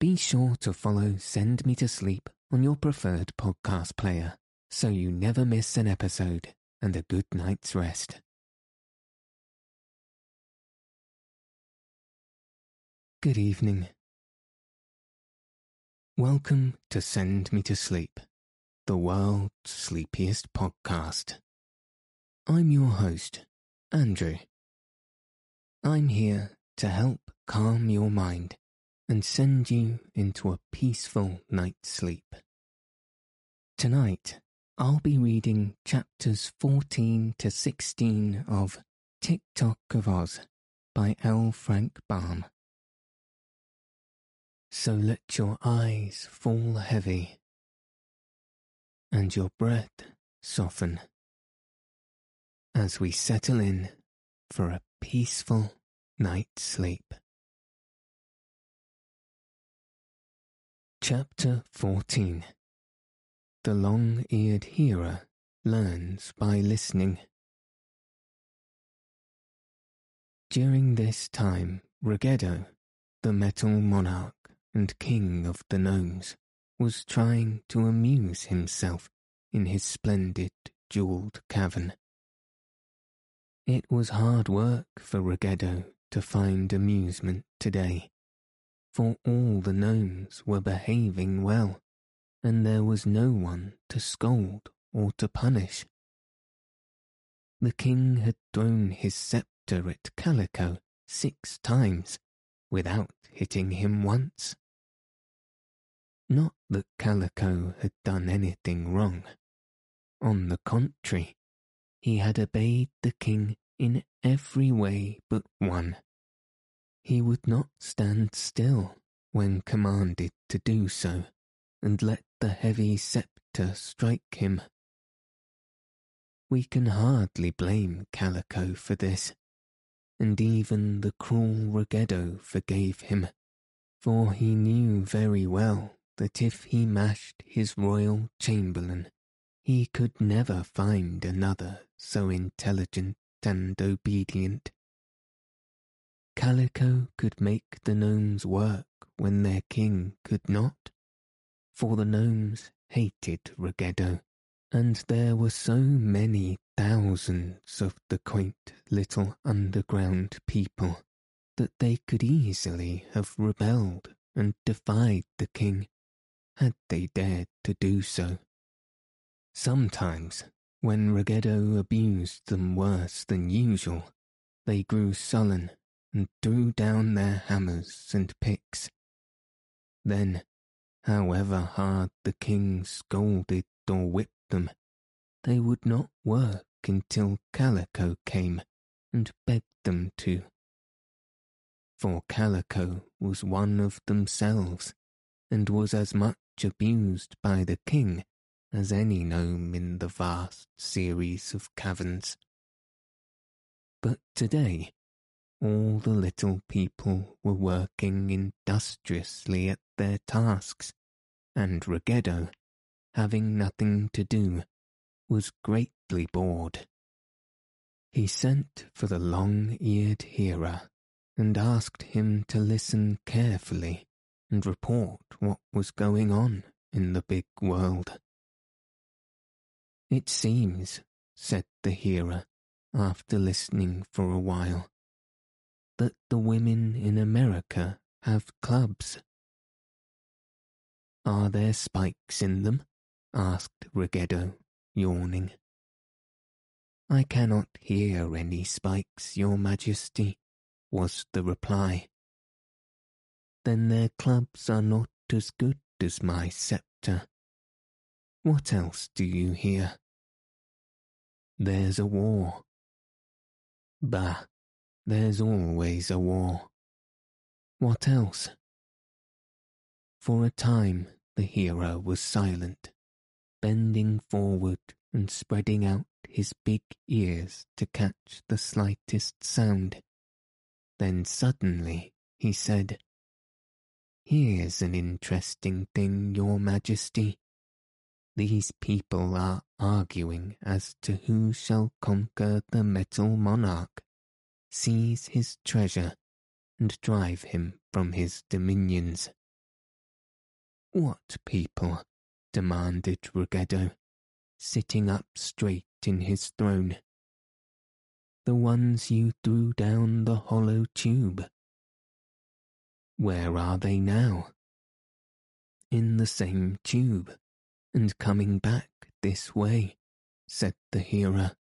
be sure to follow Send Me to Sleep on your preferred podcast player so you never miss an episode and a good night's rest. Good evening. Welcome to Send Me to Sleep, the world's sleepiest podcast. I'm your host, Andrew. I'm here to help calm your mind and send you into a peaceful night's sleep. Tonight, I'll be reading chapters 14 to 16 of Tick Tock of Oz by L. Frank Baum. So let your eyes fall heavy and your breath soften as we settle in for a peaceful night's sleep. Chapter 14 The Long Eared Hearer Learns by Listening. During this time, Ruggedo, the metal monarch and king of the gnomes, was trying to amuse himself in his splendid jewelled cavern. It was hard work for Ruggedo to find amusement today for all the gnomes were behaving well, and there was no one to scold or to punish. The king had thrown his sceptre at Kaliko six times without hitting him once. Not that Kaliko had done anything wrong. On the contrary, he had obeyed the king in every way but one. He would not stand still when commanded to do so, and let the heavy sceptre strike him. We can hardly blame Kaliko for this, and even the cruel Ruggedo forgave him, for he knew very well that if he mashed his royal chamberlain, he could never find another so intelligent and obedient. Kaliko could make the gnomes work when their king could not, for the gnomes hated Ruggedo, and there were so many thousands of the quaint little underground people that they could easily have rebelled and defied the king had they dared to do so. Sometimes, when Ruggedo abused them worse than usual, they grew sullen and threw down their hammers and picks. Then, however hard the king scolded or whipped them, they would not work until Kaliko came and begged them to. For Kaliko was one of themselves, and was as much abused by the king as any gnome in the vast series of caverns. But today, all the little people were working industriously at their tasks, and Ruggedo, having nothing to do, was greatly bored. He sent for the long-eared hearer and asked him to listen carefully and report what was going on in the big world. It seems, said the hearer, after listening for a while, that the women in America have clubs. Are there spikes in them? asked Ruggedo, yawning. I cannot hear any spikes, your majesty, was the reply. Then their clubs are not as good as my sceptre. What else do you hear? There's a war. Bah, there's always a war. What else? For a time the hearer was silent, bending forward and spreading out his big ears to catch the slightest sound. Then suddenly he said, Here's an interesting thing, Your Majesty. These people are arguing as to who shall conquer the Metal Monarch seize his treasure, and drive him from his dominions. What people? demanded Ruggedo, sitting up straight in his throne. The ones you threw down the hollow tube. Where are they now? In the same tube, and coming back this way, said the hearer.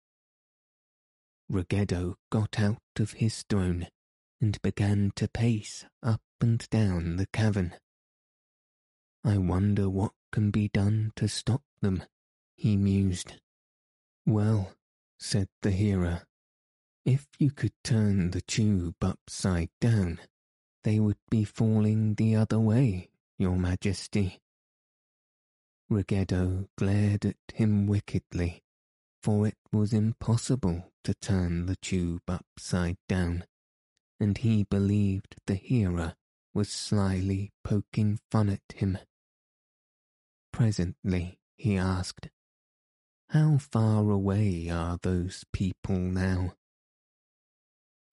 Ruggedo got out of his throne and began to pace up and down the cavern. I wonder what can be done to stop them, he mused. Well, said the hearer, if you could turn the tube upside down, they would be falling the other way, your majesty. Ruggedo glared at him wickedly, for it was impossible to turn the tube upside down, and he believed the hearer was slyly poking fun at him. Presently he asked, How far away are those people now?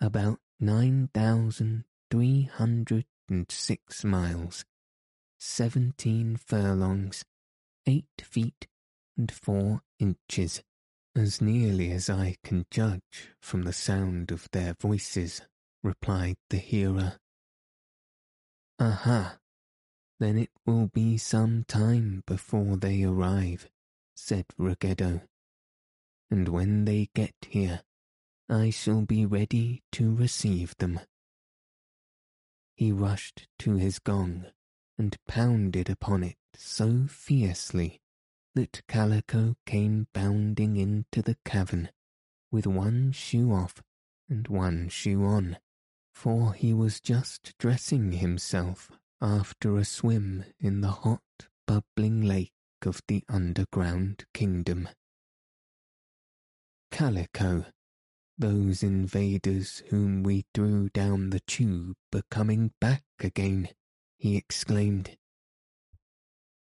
About nine thousand three hundred and six miles, seventeen furlongs, eight feet and four inches, as nearly as I can judge from the sound of their voices, replied the hearer. Aha! Then it will be some time before they arrive, said Ruggedo. And when they get here, I shall be ready to receive them. He rushed to his gong and pounded upon it so fiercely that Kaliko came bounding into the cavern with one shoe off and one shoe on, for he was just dressing himself after a swim in the hot, bubbling lake of the underground kingdom. Kaliko, those invaders whom we threw down the tube are coming back again, he exclaimed.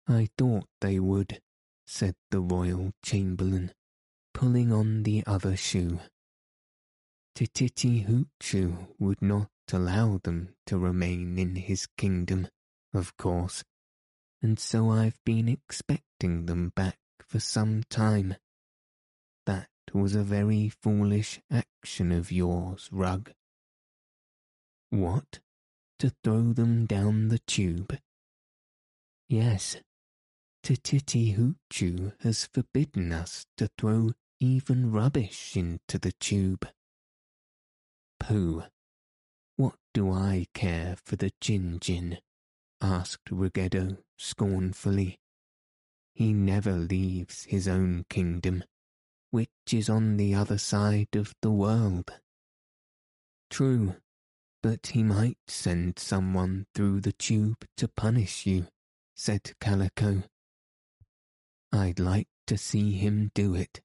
I thought they would, said the royal chamberlain, pulling on the other shoe. Tititi Hoochoo would not allow them to remain in his kingdom, of course, and so I've been expecting them back for some time. That was a very foolish action of yours, Rug. What? To throw them down the tube? Yes. Tititi Hoochoo has forbidden us to throw even rubbish into the tube. Pooh! What do I care for the Gin? asked Ruggedo scornfully. He never leaves his own kingdom, which is on the other side of the world. True, but he might send someone through the tube to punish you, said Kaliko. I'd like to see him do it.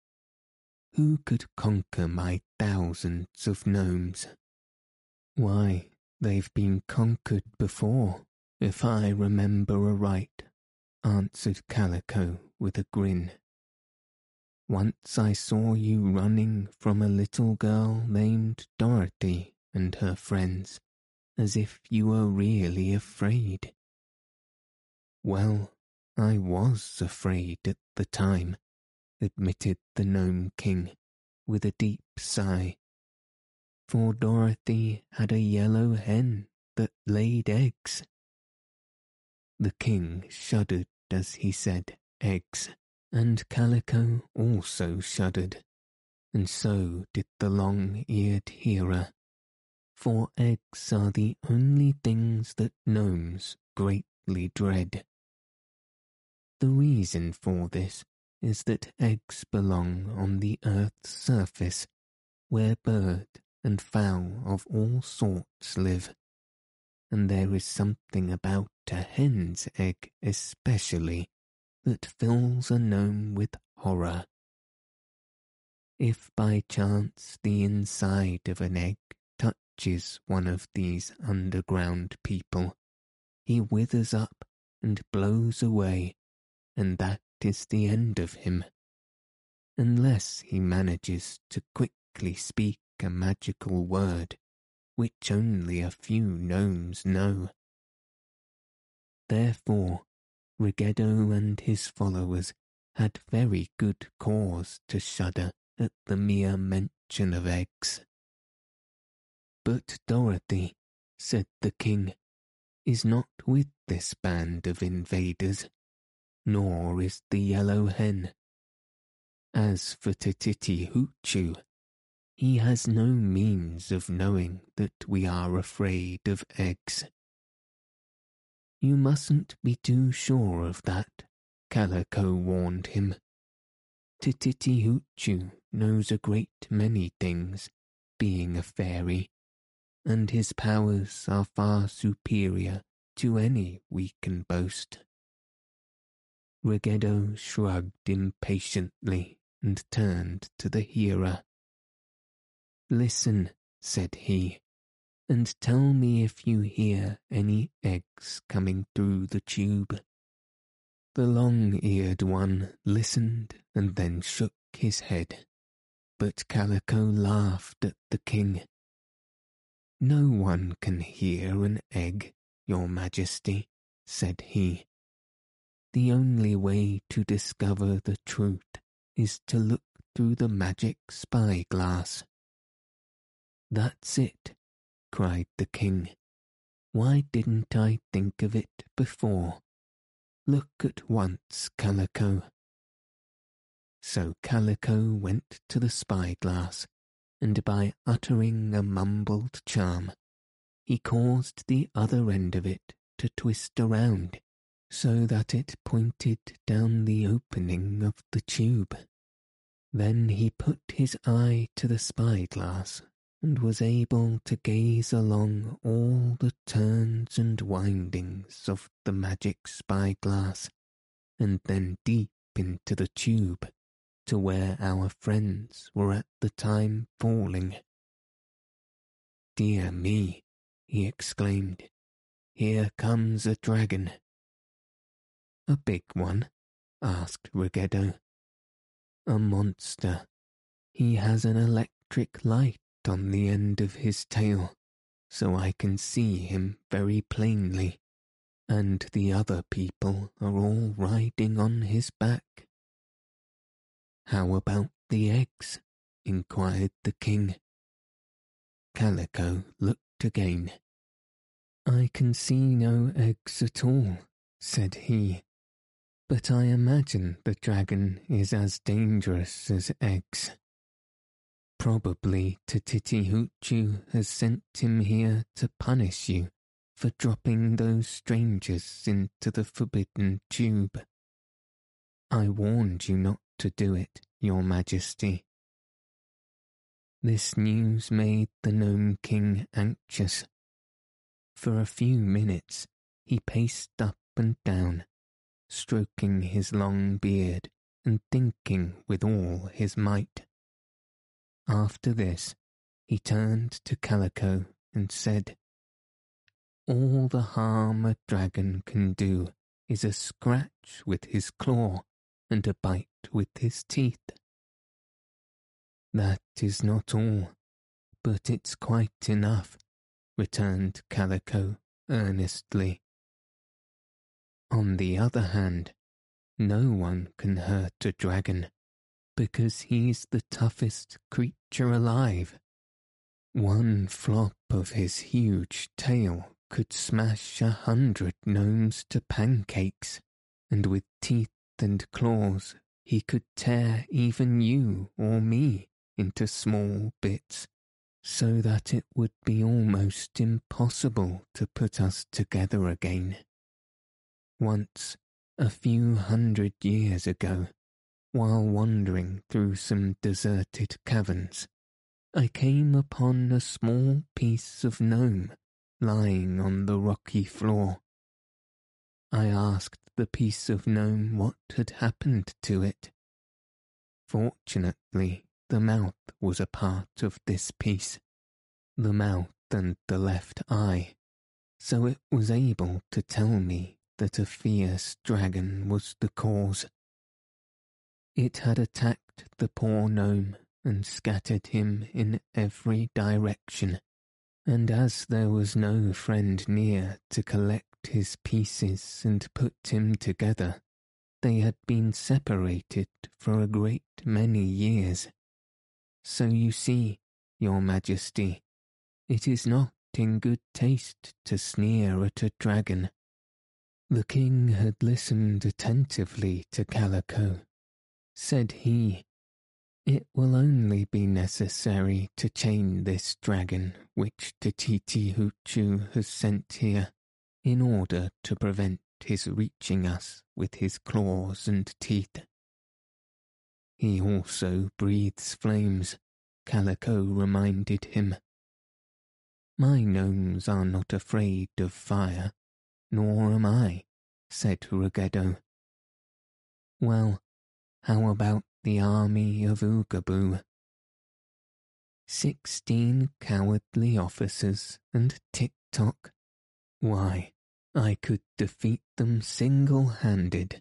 Who could conquer my thousands of gnomes? Why, they've been conquered before, if I remember aright, answered Kaliko with a grin. Once I saw you running from a little girl named Dorothy and her friends, as if you were really afraid. Well, I was afraid at the time, admitted the Gnome King with a deep sigh for Dorothy had a yellow hen that laid eggs. The king shuddered as he said eggs, and Kaliko also shuddered, and so did the long-eared hearer, for eggs are the only things that gnomes greatly dread. The reason for this is that eggs belong on the earth's surface, where bird and fowl of all sorts live, and there is something about a hen's egg especially that fills a gnome with horror. If by chance the inside of an egg touches one of these underground people, he withers up and blows away, and that is the end of him. Unless he manages to quickly speak a magical word which only a few gnomes know. Therefore, Ruggedo and his followers had very good cause to shudder at the mere mention of eggs. But Dorothy, said the king, is not with this band of invaders, nor is the yellow hen. As for Tititi Hoochoo, he has no means of knowing that we are afraid of eggs. You mustn't be too sure of that, Kaliko warned him. Tititi Hoochoo knows a great many things, being a fairy, and his powers are far superior to any we can boast. Ruggedo shrugged impatiently and turned to the hearer. Listen, said he, and tell me if you hear any eggs coming through the tube. The long-eared one listened and then shook his head, but Kaliko laughed at the king. No one can hear an egg, your majesty, said he. The only way to discover the truth is to look through the magic spyglass. That's it, cried the king. Why didn't I think of it before? Look at once, Kaliko. So Kaliko went to the spyglass, and by uttering a mumbled charm, he caused the other end of it to twist around so that it pointed down the opening of the tube. Then he put his eye to the spyglass and was able to gaze along all the turns and windings of the magic spyglass, and then deep into the tube to where our friends were at the time falling. Dear me, he exclaimed, here comes a dragon. A big one? asked Ruggedo. A monster. He has an electric light on the end of his tail, so I can see him very plainly, and the other people are all riding on his back. How about the eggs? inquired the king. Kaliko looked again. I can see no eggs at all, said he but I imagine the dragon is as dangerous as eggs. Probably Tititi Hoochoo has sent him here to punish you for dropping those strangers into the forbidden tube. I warned you not to do it, your majesty. This news made the Gnome King anxious. For a few minutes he paced up and down, stroking his long beard and thinking with all his might. After this, he turned to Kaliko and said, All the harm a dragon can do is a scratch with his claw and a bite with his teeth. That is not all, but it's quite enough, returned Kaliko earnestly. On the other hand, no one can hurt a dragon because he's the toughest creature alive. One flop of his huge tail could smash a hundred gnomes to pancakes, and with teeth and claws he could tear even you or me into small bits, so that it would be almost impossible to put us together again. Once, a few hundred years ago, while wandering through some deserted caverns, I came upon a small piece of gnome lying on the rocky floor. I asked the piece of gnome what had happened to it. Fortunately, the mouth was a part of this piece, the mouth and the left eye, so it was able to tell me that a fierce dragon was the cause. It had attacked the poor gnome and scattered him in every direction, and as there was no friend near to collect his pieces and put him together, they had been separated for a great many years. So you see, your Majesty, it is not in good taste to sneer at a dragon. The king had listened attentively to Kaliko. Said he, It will only be necessary to chain this dragon which Tititi Hoochoo has sent here in order to prevent his reaching us with his claws and teeth. He also breathes flames, Kaliko reminded him. My gnomes are not afraid of fire, nor am I, said Ruggedo. Well, how about the army of Oogaboo? Sixteen cowardly officers and Tik-Tok. Why, I could defeat them single-handed,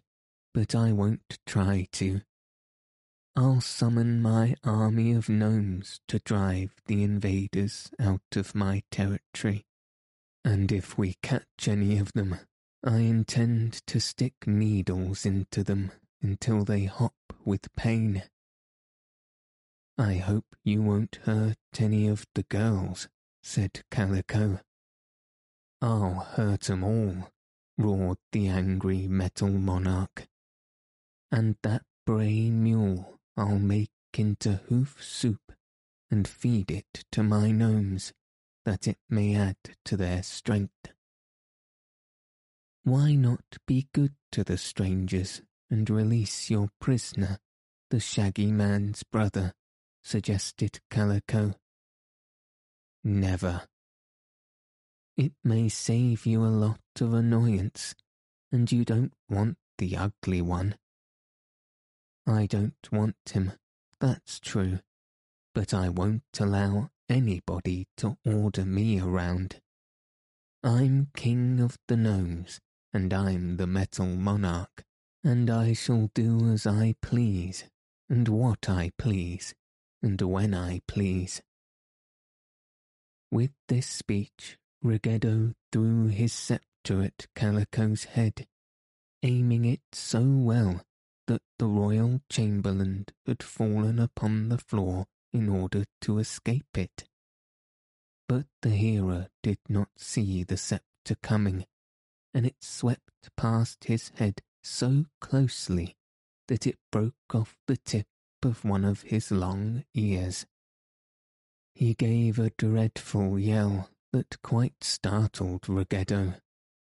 but I won't try to. I'll summon my army of gnomes to drive the invaders out of my territory. And if we catch any of them, I intend to stick needles into them until they hop with pain. I hope you won't hurt any of the girls, said Kaliko. I'll hurt 'em all, roared the angry metal monarch. And that bray mule I'll make into hoof soup and feed it to my gnomes, that it may add to their strength. Why not be good to the strangers and release your prisoner, the shaggy man's brother, suggested Kaliko. Never, it may save you a lot of annoyance, and you don't want the ugly one. I don't want him, that's true, but I won't allow anybody to order me around. I'm king of the gnomes, and I'm the metal monarch, and I shall do as I please, and what I please, and when I please. With this speech, Ruggedo threw his sceptre at Kaliko's head, aiming it so well that the royal chamberlain had fallen upon the floor in order to escape it. But the hearer did not see the sceptre coming, and it swept past his head so closely that it broke off the tip of one of his long ears. He gave a dreadful yell that quite startled Ruggedo,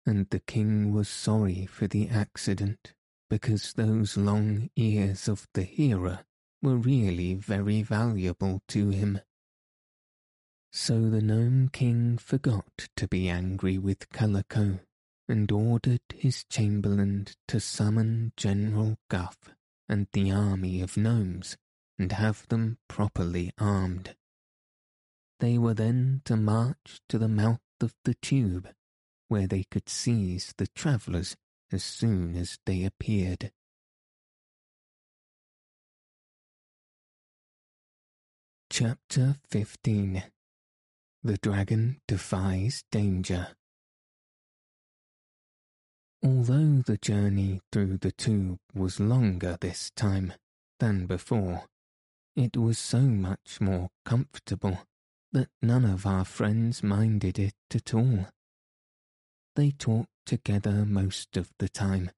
and the king was sorry for the accident because those long ears of the hearer were really very valuable to him. So the Gnome King forgot to be angry with Kaliko and ordered his chamberlain to summon General Guff and the army of gnomes and have them properly armed. They were then to march to the mouth of the tube, where they could seize the travellers as soon as they appeared. Chapter 15 The Dragon Defies Danger Although the journey through the tube was longer this time than before, it was so much more comfortable that none of our friends minded it at all. They talked together most of the time,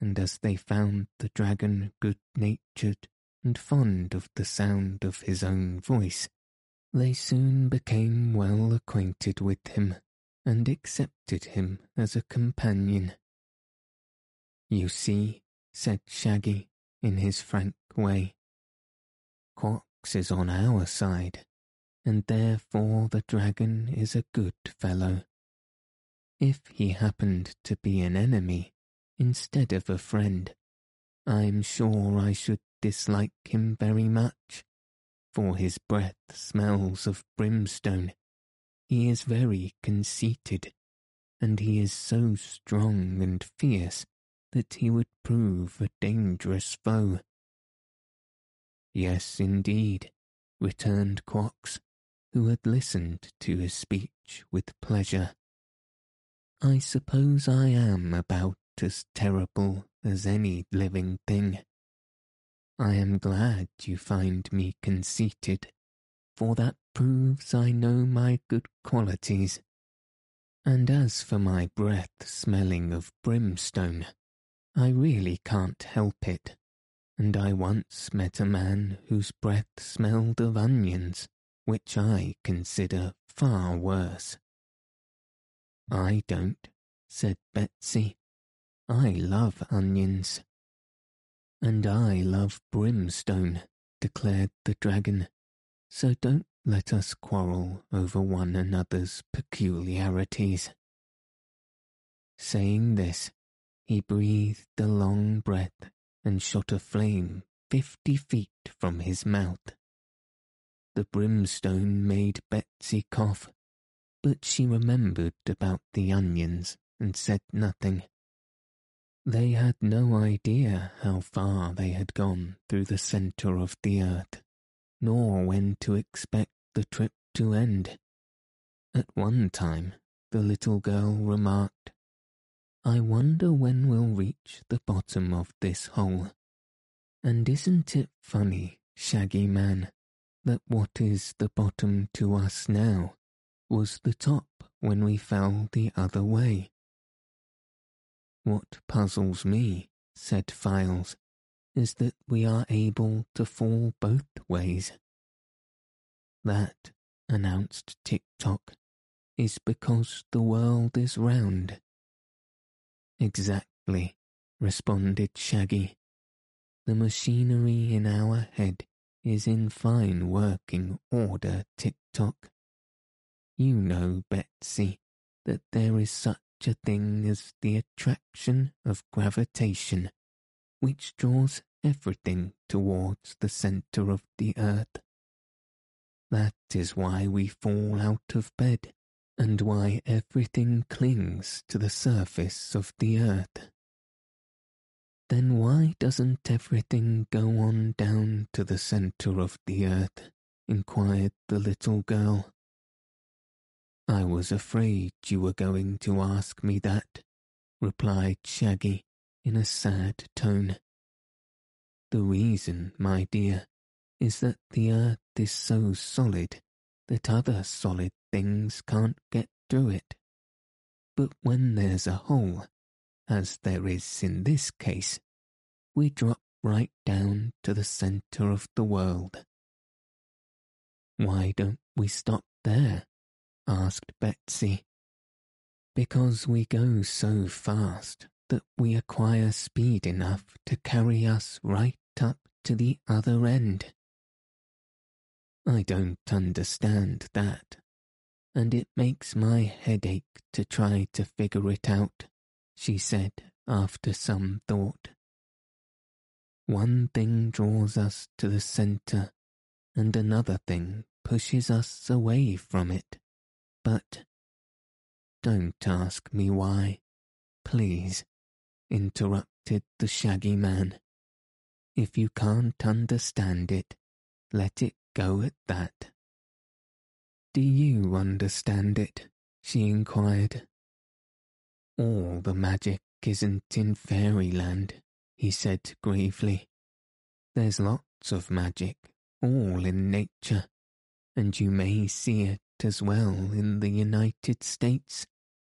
and as they found the dragon good natured and fond of the sound of his own voice, they soon became well acquainted with him and accepted him as a companion. You see, said Shaggy in his frank way, Quox is on our side and therefore the dragon is a good fellow. If he happened to be an enemy instead of a friend, I'm sure I should dislike him very much, for his breath smells of brimstone. He is very conceited, and he is so strong and fierce that he would prove a dangerous foe. Yes, indeed, returned Quox who had listened to his speech with pleasure. I suppose I am about as terrible as any living thing. I am glad you find me conceited, for that proves I know my good qualities. And as for my breath smelling of brimstone, I really can't help it, and I once met a man whose breath smelled of onions, which I consider far worse. I don't, said Betsy. I love onions. And I love brimstone, declared the dragon, so don't let us quarrel over one another's peculiarities. Saying this, he breathed a long breath and shot a flame fifty feet from his mouth. The brimstone made Betsy cough, but she remembered about the onions and said nothing. They had no idea how far they had gone through the centre of the earth, nor when to expect the trip to end. At one time, the little girl remarked, I wonder when we'll reach the bottom of this hole. And isn't it funny, Shaggy Man, that what is the bottom to us now was the top when we fell the other way. What puzzles me, said Files, is that we are able to fall both ways. That, announced Tick Tock, is because the world is round. Exactly, responded Shaggy. The machinery in our head is in fine working order, Tick Tock. You know, Betsy, that there is such a thing as the attraction of gravitation, which draws everything towards the centre of the earth. That is why we fall out of bed, and why everything clings to the surface of the earth. Then why doesn't everything go on down to the centre of the earth? inquired the little girl. I was afraid you were going to ask me that, replied Shaggy in a sad tone. The reason, my dear, is that the earth is so solid that other solid things can't get through it. But when there's a hole, as there is in this case, we drop right down to the centre of the world. Why don't we stop there? Asked Betsy. Because we go so fast that we acquire speed enough to carry us right up to the other end. I don't understand that, and it makes my head ache to try to figure it out, she said after some thought. One thing draws us to the centre, and another thing pushes us away from it. But don't ask me why, please, interrupted the shaggy man. If you can't understand it, let it go at that. Do you understand it? she inquired. All the magic isn't in fairyland, he said gravely. There's lots of magic, all in nature, and you may see it as well in the United States,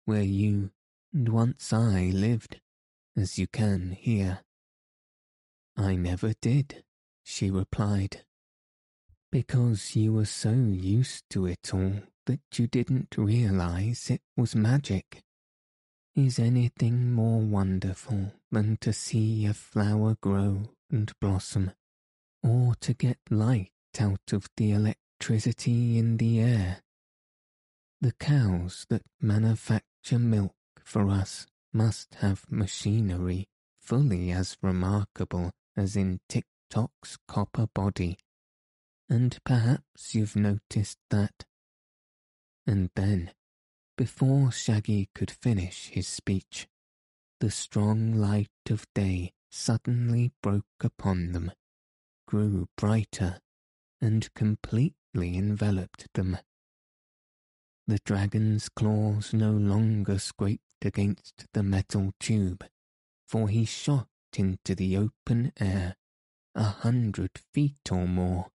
where you and once I lived, as you can here. I never did, she replied, because you were so used to it all that you didn't realize it was magic. Is anything more wonderful than to see a flower grow and blossom, or to get light out of the electricity in the air? The cows that manufacture milk for us must have machinery fully as remarkable as in Tick Tock's copper body, and perhaps you've noticed that. And then, before Shaggy could finish his speech, the strong light of day suddenly broke upon them, grew brighter, and completely enveloped them. The dragon's claws no longer scraped against the metal tube, for he shot into the open air a hundred feet or more,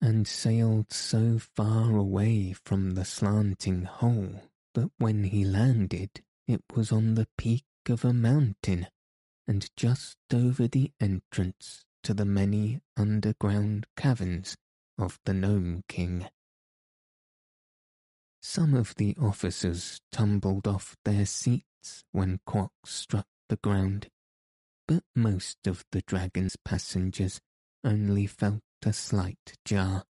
and sailed so far away from the slanting hole that when he landed it was on the peak of a mountain and just over the entrance to the many underground caverns of the Gnome King. Some of the officers tumbled off their seats when Quox struck the ground, but most of the dragon's passengers only felt a slight jar.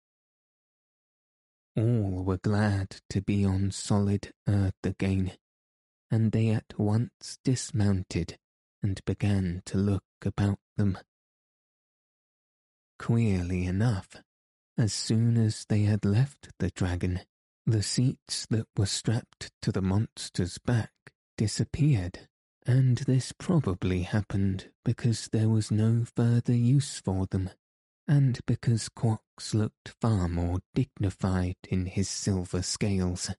All were glad to be on solid earth again, and they at once dismounted and began to look about them. Queerly enough, as soon as they had left the dragon, the seats that were strapped to the monster's back disappeared, and this probably happened because there was no further use for them and because Quox looked far more dignified in his silver scales.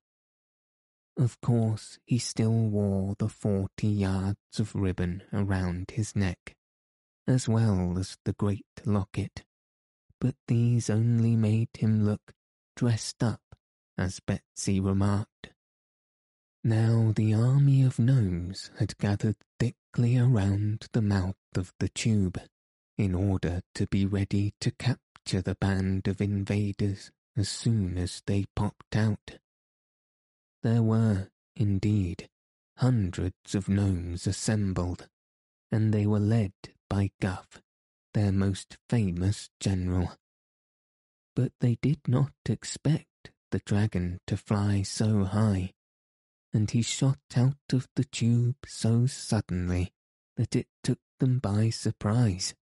Of course, he still wore the forty yards of ribbon around his neck, as well as the great locket, but these only made him look dressed up, as Betsy remarked. Now the army of gnomes had gathered thickly around the mouth of the tube, in order to be ready to capture the band of invaders as soon as they popped out. There were, indeed, hundreds of gnomes assembled, and they were led by Guff, their most famous general. But they did not expect the dragon to fly so high, and he shot out of the tube so suddenly that it took them by surprise.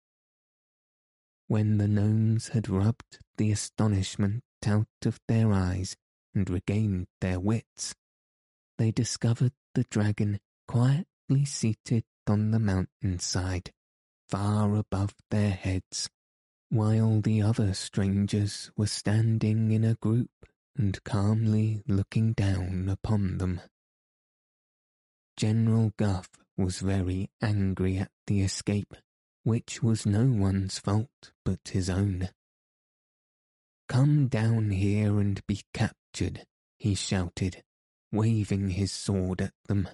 When the gnomes had rubbed the astonishment out of their eyes and regained their wits, they discovered the dragon quietly seated on the mountainside, far above their heads, while the other strangers were standing in a group and calmly looking down upon them. General Guff was very angry at the escape which was no one's fault but his own. Come down here and be captured, he shouted, waving his sword at them.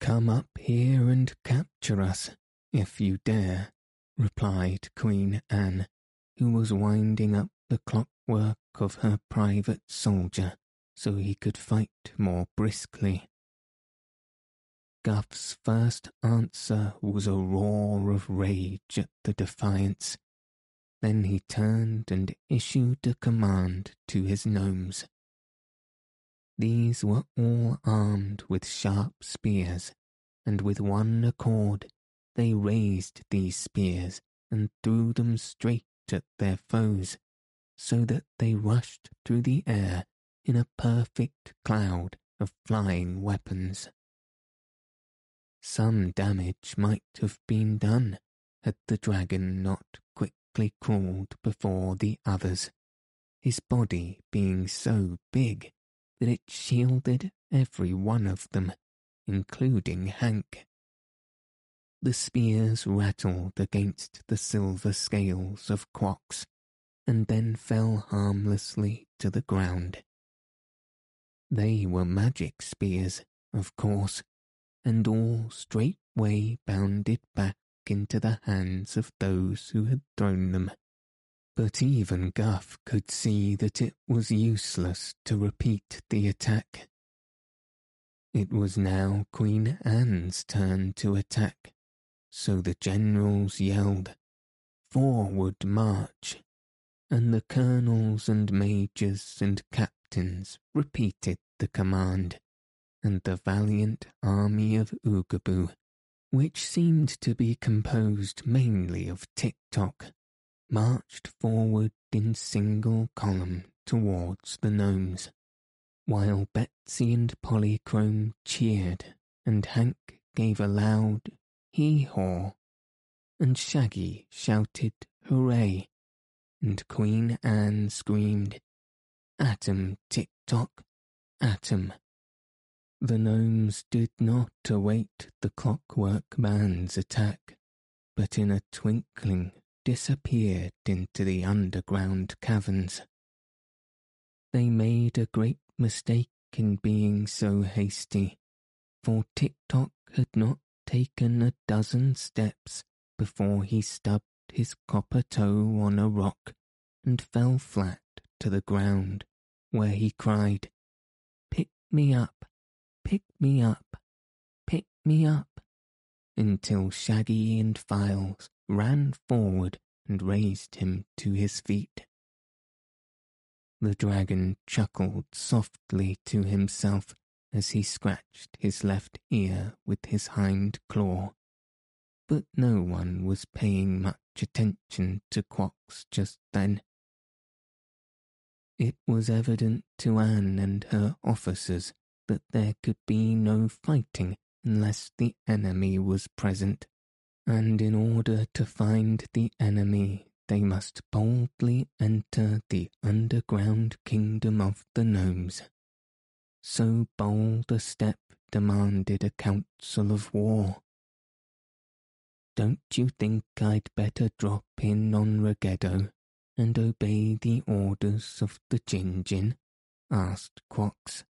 Come up here and capture us, if you dare, replied Queen Ann, who was winding up the clockwork of her private soldier so he could fight more briskly. Guff's first answer was a roar of rage at the defiance. Then he turned and issued a command to his gnomes. These were all armed with sharp spears, and with one accord they raised these spears and threw them straight at their foes, so that they rushed through the air in a perfect cloud of flying weapons. Some damage might have been done had the dragon not quickly crawled before the others, his body being so big that it shielded every one of them, including Hank. The spears rattled against the silver scales of Quox, and then fell harmlessly to the ground. They were magic spears, of course, and all straightway bounded back into the hands of those who had thrown them. But even Guff could see that it was useless to repeat the attack. It was now Queen Ann's turn to attack, so the generals yelled, Forward march! And the colonels and majors and captains repeated the command and the valiant army of Oogaboo, which seemed to be composed mainly of Tik-Tok, marched forward in single column towards the gnomes, while Betsy and Polychrome cheered, and Hank gave a loud hee-haw, and Shaggy shouted hooray, and Queen Ann screamed, Atom, Tik-Tok, Atom The gnomes did not await the clockwork man's attack, but in a twinkling disappeared into the underground caverns. They made a great mistake in being so hasty, for Tik-Tok had not taken a dozen steps before he stubbed his copper toe on a rock and fell flat to the ground, where he cried, Pick me up, pick me up, pick me up, until Shaggy and Files ran forward and raised him to his feet. The dragon chuckled softly to himself as he scratched his left ear with his hind claw. But no one was paying much attention to Quox just then. It was evident to Ann and her officers that there could be no fighting unless the enemy was present, and in order to find the enemy they must boldly enter the underground kingdom of the gnomes. So bold a step demanded a council of war. Don't you think I'd better drop in on Ruggedo and obey the orders of the Jinjin? asked Quox.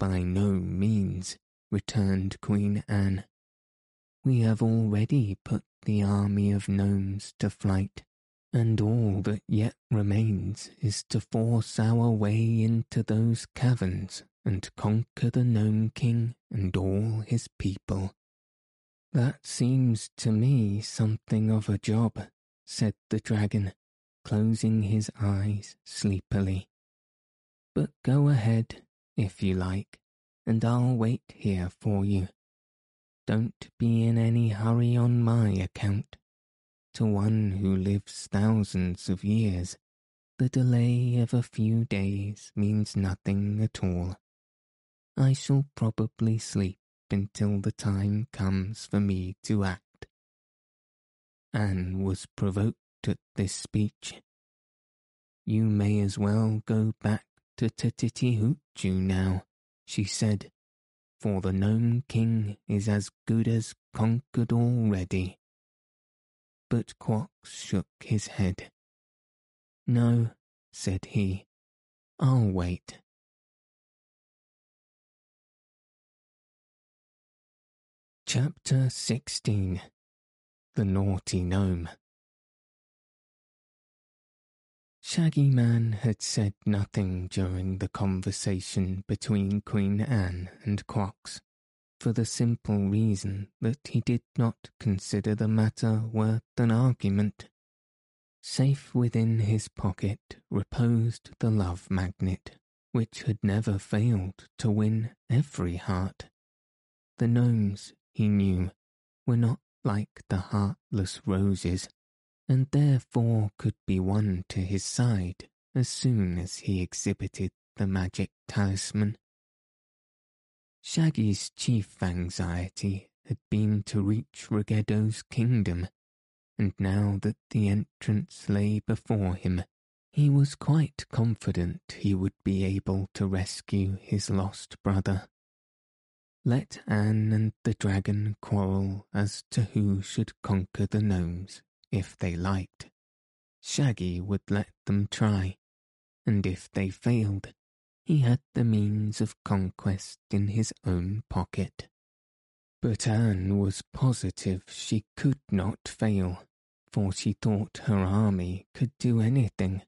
By no means, returned Queen Ann. We have already put the army of gnomes to flight, and all that yet remains is to force our way into those caverns and conquer the Gnome King and all his people. That seems to me something of a job, said the dragon, closing his eyes sleepily. But go ahead, if you like, and I'll wait here for you. Don't be in any hurry on my account. To one who lives thousands of years, the delay of a few days means nothing at all. I shall probably sleep until the time comes for me to act. Ann was provoked at this speech. You may as well go back to Tititi-Hoochoo now, she said, for the Gnome King is as good as conquered already. But Quox shook his head. No, said he, I'll wait. Chapter 16 The Naughty Gnome Shaggy Man had said nothing during the conversation between Queen Ann and Quox, for the simple reason that he did not consider the matter worth an argument. Safe within his pocket reposed the love magnet, which had never failed to win every heart. The gnomes, he knew, were not like the heartless roses and therefore could be won to his side as soon as he exhibited the magic talisman. Shaggy's chief anxiety had been to reach Ruggedo's kingdom, and now that the entrance lay before him, he was quite confident he would be able to rescue his lost brother. Let Ann and the dragon quarrel as to who should conquer the gnomes if they liked. Shaggy would let them try, and if they failed, he had the means of conquest in his own pocket. But Ann was positive she could not fail, for she thought her army could do anything.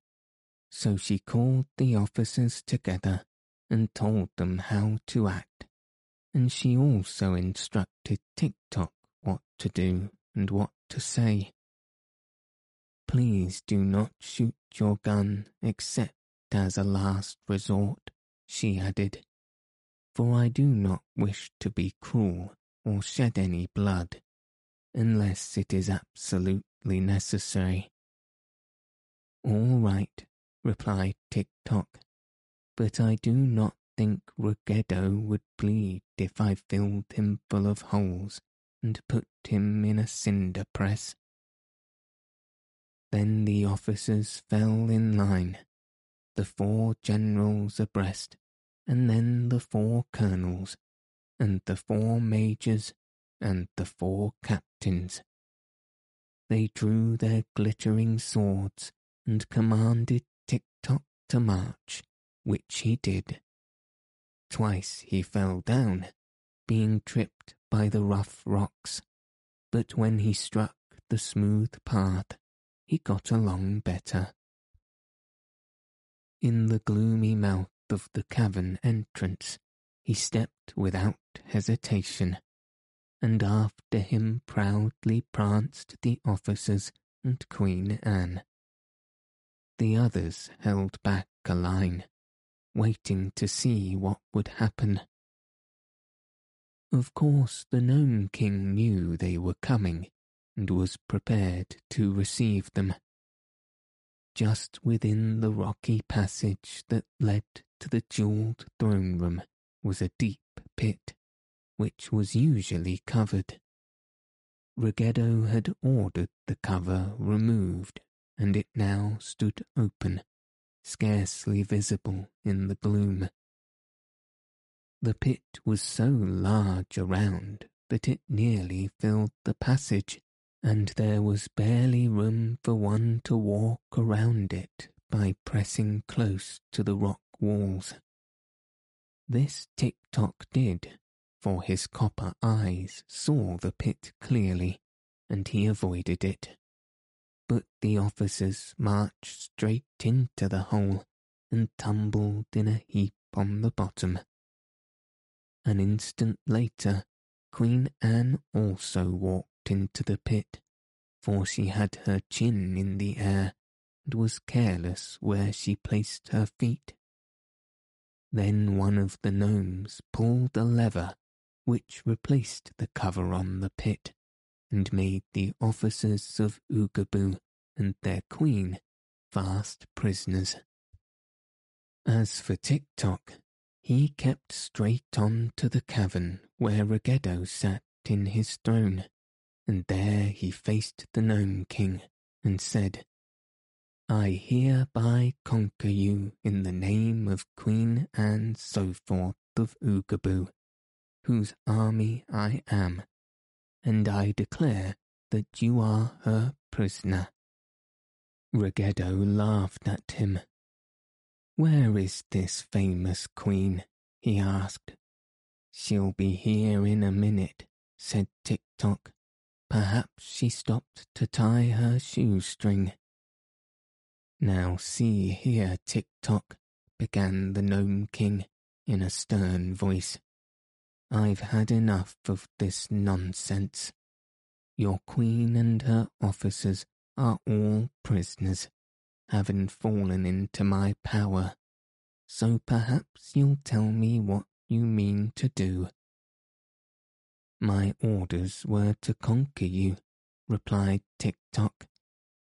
So she called the officers together and told them how to act, and she also instructed Tik-Tok what to do and what to say. Please do not shoot your gun except as a last resort, she added, for I do not wish to be cruel or shed any blood, unless it is absolutely necessary. All right, replied Tik-Tok, but I do not think Ruggedo would bleed if I filled him full of holes and put him in a cinder press. Then the officers fell in line, the four generals abreast, and then the four colonels, and the four majors, and the four captains. They drew their glittering swords and commanded Tik-Tok to march, which he did. Twice he fell down, being tripped by the rough rocks, but when he struck the smooth path, he got along better. In the gloomy mouth of the cavern entrance, he stepped without hesitation, and after him proudly pranced the officers and Queen Anne. The others held back a line, waiting to see what would happen. Of course, the Gnome King knew they were coming and was prepared to receive them. Just within the rocky passage that led to the jewelled throne room was a deep pit, which was usually covered. Ruggedo had ordered the cover removed, and it now stood open, scarcely visible in the gloom. The pit was so large around that it nearly filled the passage, and there was barely room for one to walk around it by pressing close to the rock walls. This Tik-Tok did, for his copper eyes saw the pit clearly, and he avoided it. But the officers marched straight into the hole and tumbled in a heap on the bottom. An instant later, Queen Ann also walked into the pit, for she had her chin in the air and was careless where she placed her feet. Then one of the gnomes pulled a lever which replaced the cover on the pit and made the officers of Oogaboo and their queen fast prisoners. As for Tik-Tok, he kept straight on to the cavern where Ruggedo sat in his throne, and there he faced the Gnome King and said, I hereby conquer you in the name of Queen Ann Soforth of Oogaboo, whose army I am, and I declare that you are her prisoner. Ruggedo laughed at him where is this famous queen? he asked. She'll be here in a minute, said Tik-Tok. Perhaps she stopped to tie her shoestring. Now see here, Tik-Tok, began the Gnome King in a stern voice. I've had enough of this nonsense. Your queen and her officers are all prisoners having fallen into my power, so perhaps you'll tell me what you mean to do. My orders were to conquer you, replied Tik-Tok,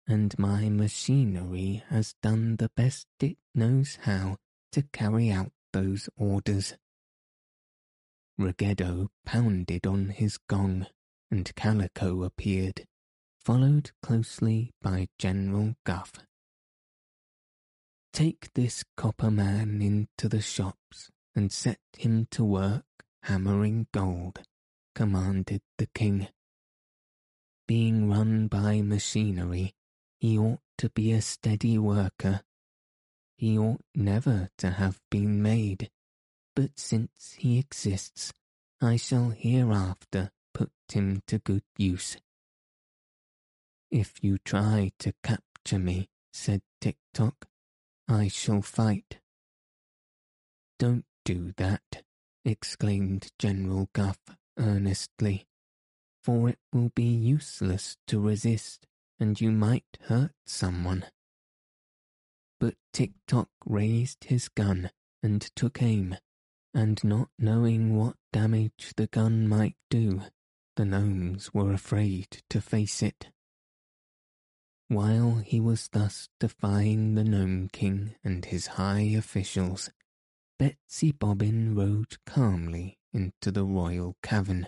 and my machinery has done the best it knows how to carry out those orders. Ruggedo pounded on his gong, and Kaliko appeared, followed closely by General Guff. Take this copper man into the shops and set him to work hammering gold, commanded the king. Being run by machinery, he ought to be a steady worker. He ought never to have been made, but since he exists, I shall hereafter put him to good use. If you try to capture me, said Tik-Tok, I shall fight. Don't do that, exclaimed General Guff earnestly, for it will be useless to resist and you might hurt someone. But Tik-Tok raised his gun and took aim, and not knowing what damage the gun might do, the gnomes were afraid to face it. While he was thus defying the Gnome King and his high officials, Betsy Bobbin rode calmly into the royal cavern,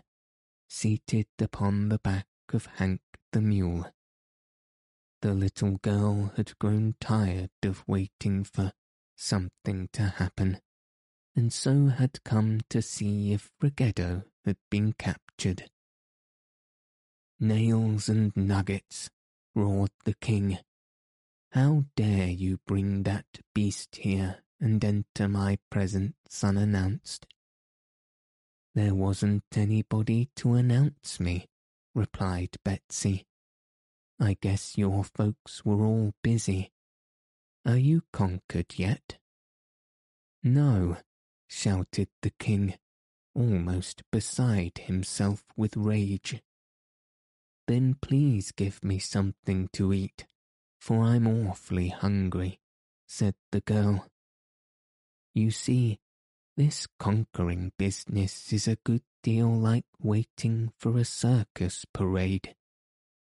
seated upon the back of Hank the mule. The little girl had grown tired of waiting for something to happen, and so had come to see if Ruggedo had been captured. Nails and nuggets, roared the king. How dare you bring that beast here and enter my presence unannounced? There wasn't anybody to announce me, replied Betsy. I guess your folks were all busy. Are you conquered yet? No, shouted the king, almost beside himself with rage. Then please give me something to eat, for I'm awfully hungry, said the girl. You see, this conquering business is a good deal like waiting for a circus parade.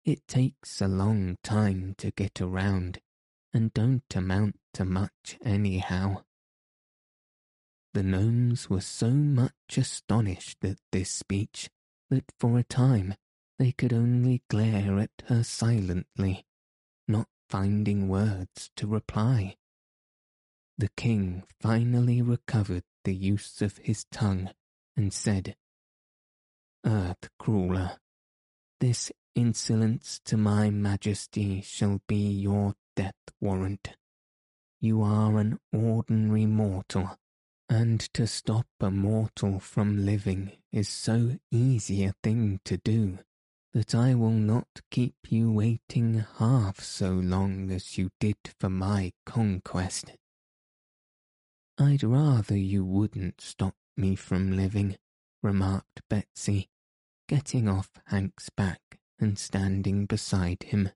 It takes a long time to get around and don't amount to much anyhow. The gnomes were so much astonished at this speech that for a time they could only glare at her silently, not finding words to reply. The king finally recovered the use of his tongue and said, Earth crawler, this insolence to my majesty shall be your death warrant. You are an ordinary mortal, and to stop a mortal from living is so easy a thing to do that I will not keep you waiting half so long as you did for my conquest. I'd rather you wouldn't stop me from living, remarked Betsy, getting off Hank's back and standing beside him.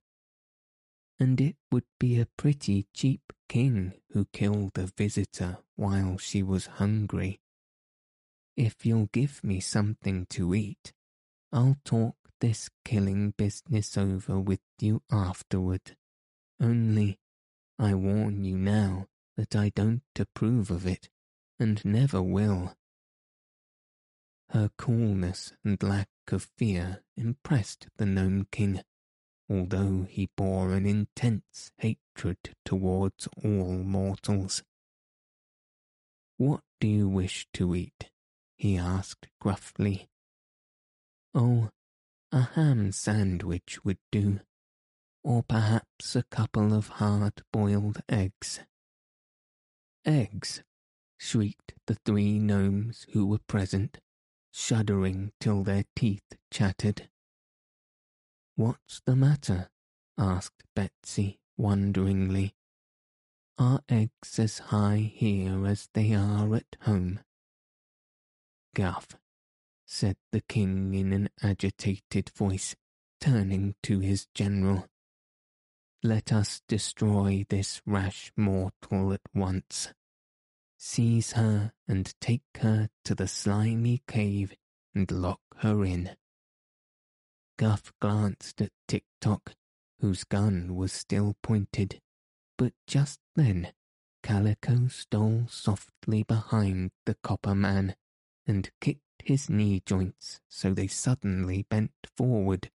And it would be a pretty cheap king who killed a visitor while she was hungry. If you'll give me something to eat, I'll talk this killing business over with you afterward. Only, I warn you now that I don't approve of it, and never will. Her coolness and lack of fear impressed the Gnome King, although he bore an intense hatred towards all mortals. What do you wish to eat? he asked gruffly. Oh, a ham sandwich would do, or perhaps a couple of hard-boiled eggs. Eggs! shrieked the three gnomes who were present, shuddering till their teeth chattered. What's the matter? asked Betsy wonderingly. Are eggs as high here as they are at home? Guff, said the king in an agitated voice, turning to his general. Let us destroy this rash mortal at once. Seize her and take her to the slimy cave and lock her in. Guff glanced at Tick Tock, whose gun was still pointed, but just then Kaliko stole softly behind the copper man and kicked his knee joints so they suddenly bent forward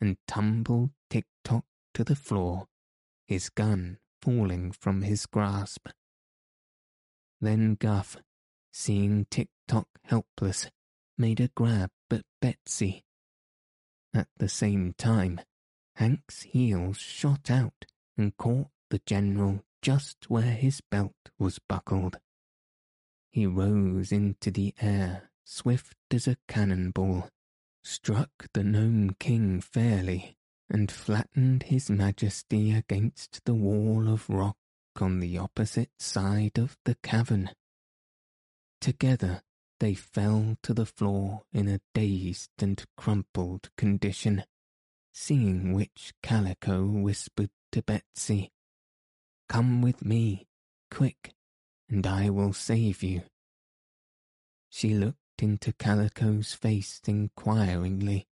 and tumbled Tick Tock to the floor, his gun falling from his grasp. Then Guff, seeing Tick Tock helpless, made a grab at Betsy. At the same time, Hank's heels shot out and caught the general just where his belt was buckled. He rose into the air swift as a cannonball, struck the Gnome King fairly, and flattened his majesty against the wall of rock on the opposite side of the cavern. Together they fell to the floor in a dazed and crumpled condition, seeing which Kaliko whispered to Betsy, Come with me, quick, and I will save you. She looked into Kaliko's face inquiringly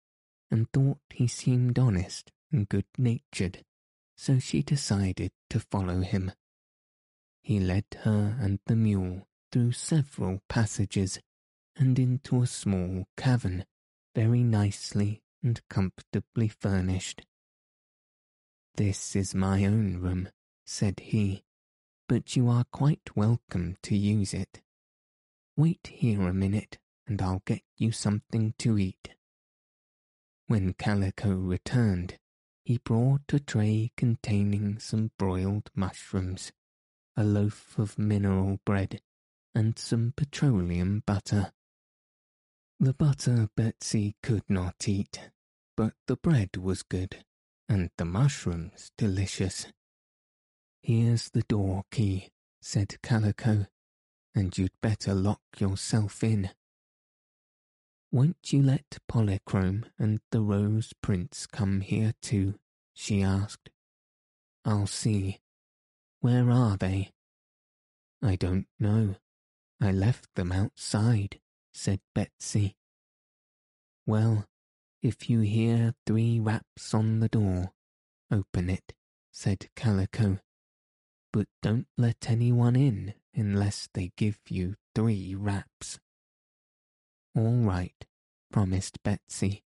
and thought he seemed honest and good natured, so she decided to follow him. He led her and the mule through several passages and into a small cavern, very nicely and comfortably furnished. This is my own room, said he, but you are quite welcome to use it. Wait here a minute, and I'll get you something to eat. When Kaliko returned, he brought a tray containing some broiled mushrooms, a loaf of mineral bread, and some petroleum butter. The butter Betsy could not eat, but the bread was good, and the mushrooms delicious. Here's the door key, said Kaliko, and you'd better lock yourself in. Won't you let Polychrome and the Rose Prince come here too? she asked. I'll see. Where are they? I don't know. I left them outside, said Betsy. Well, if you hear three raps on the door, open it, said Kaliko. But don't let anyone in unless they give you three raps. All right, promised Betsy,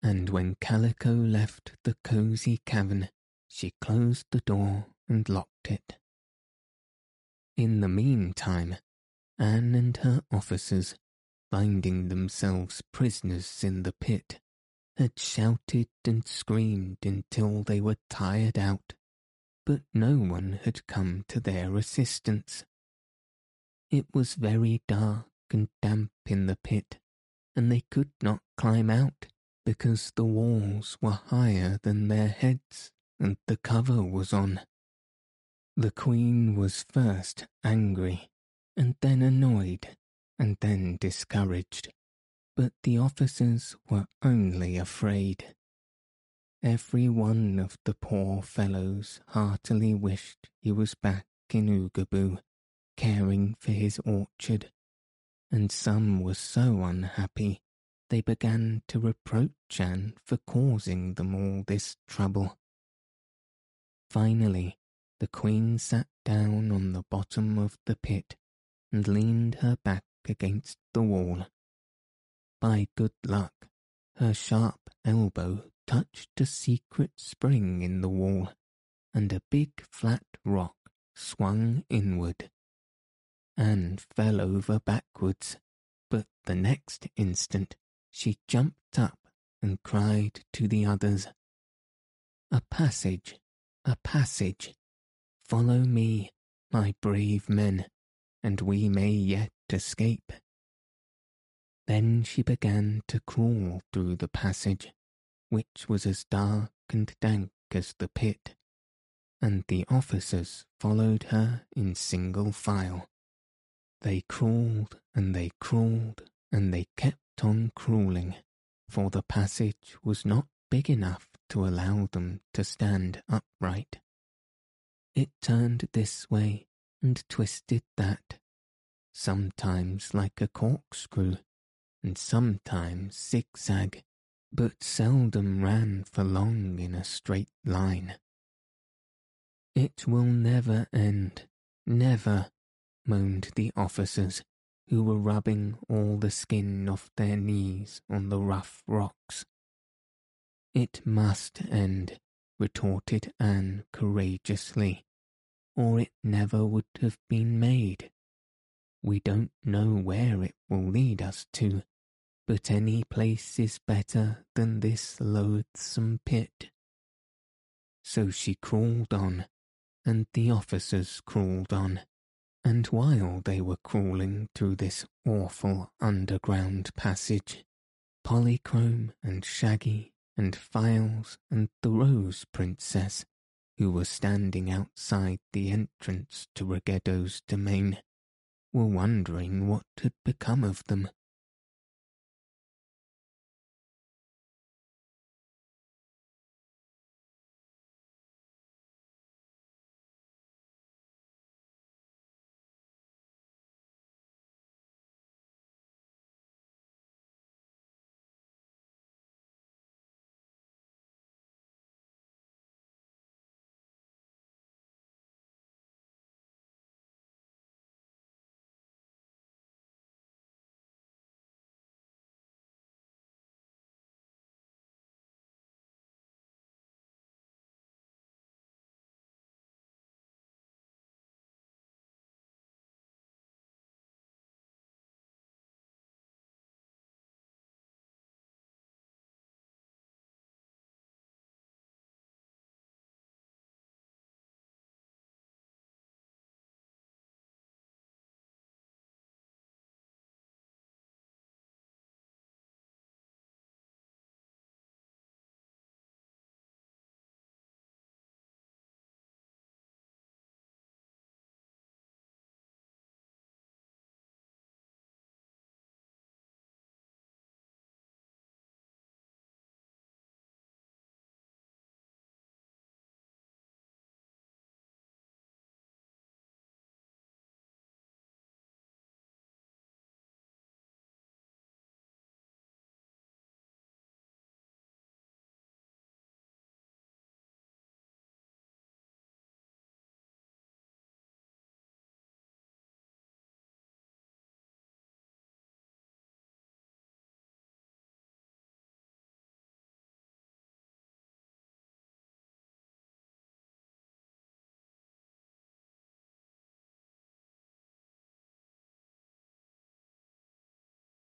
and when Kaliko left the cosy cavern, she closed the door and locked it. In the meantime, Ann and her officers, finding themselves prisoners in the pit, had shouted and screamed until they were tired out, but no one had come to their assistance. It was very dark and damp in the pit, and they could not climb out because the walls were higher than their heads and the cover was on. The Queen was first angry, and then annoyed, and then discouraged, but the officers were only afraid. Every one of the poor fellows heartily wished he was back in Oogaboo, caring for his orchard and some were so unhappy they began to reproach Ann for causing them all this trouble. Finally, the Queen sat down on the bottom of the pit and leaned her back against the wall. By good luck, her sharp elbow touched a secret spring in the wall, and a big flat rock swung inward. Ann fell over backwards, but the next instant she jumped up and cried to the others, A passage, a passage! Follow me, my brave men, and we may yet escape. Then she began to crawl through the passage, which was as dark and dank as the pit, and the officers followed her in single file. They crawled and they crawled and they kept on crawling, for the passage was not big enough to allow them to stand upright. It turned this way and twisted that, sometimes like a corkscrew, and sometimes zigzag, but seldom ran for long in a straight line. It will never end, never, moaned the officers, who were rubbing all the skin off their knees on the rough rocks. It must end, retorted Ann courageously, or it never would have been made. We don't know where it will lead us to, but any place is better than this loathsome pit. So she crawled on, and the officers crawled on, and while they were crawling through this awful underground passage, Polychrome and Shaggy and Files and the Rose Princess, who were standing outside the entrance to Ruggedo's domain, were wondering what had become of them.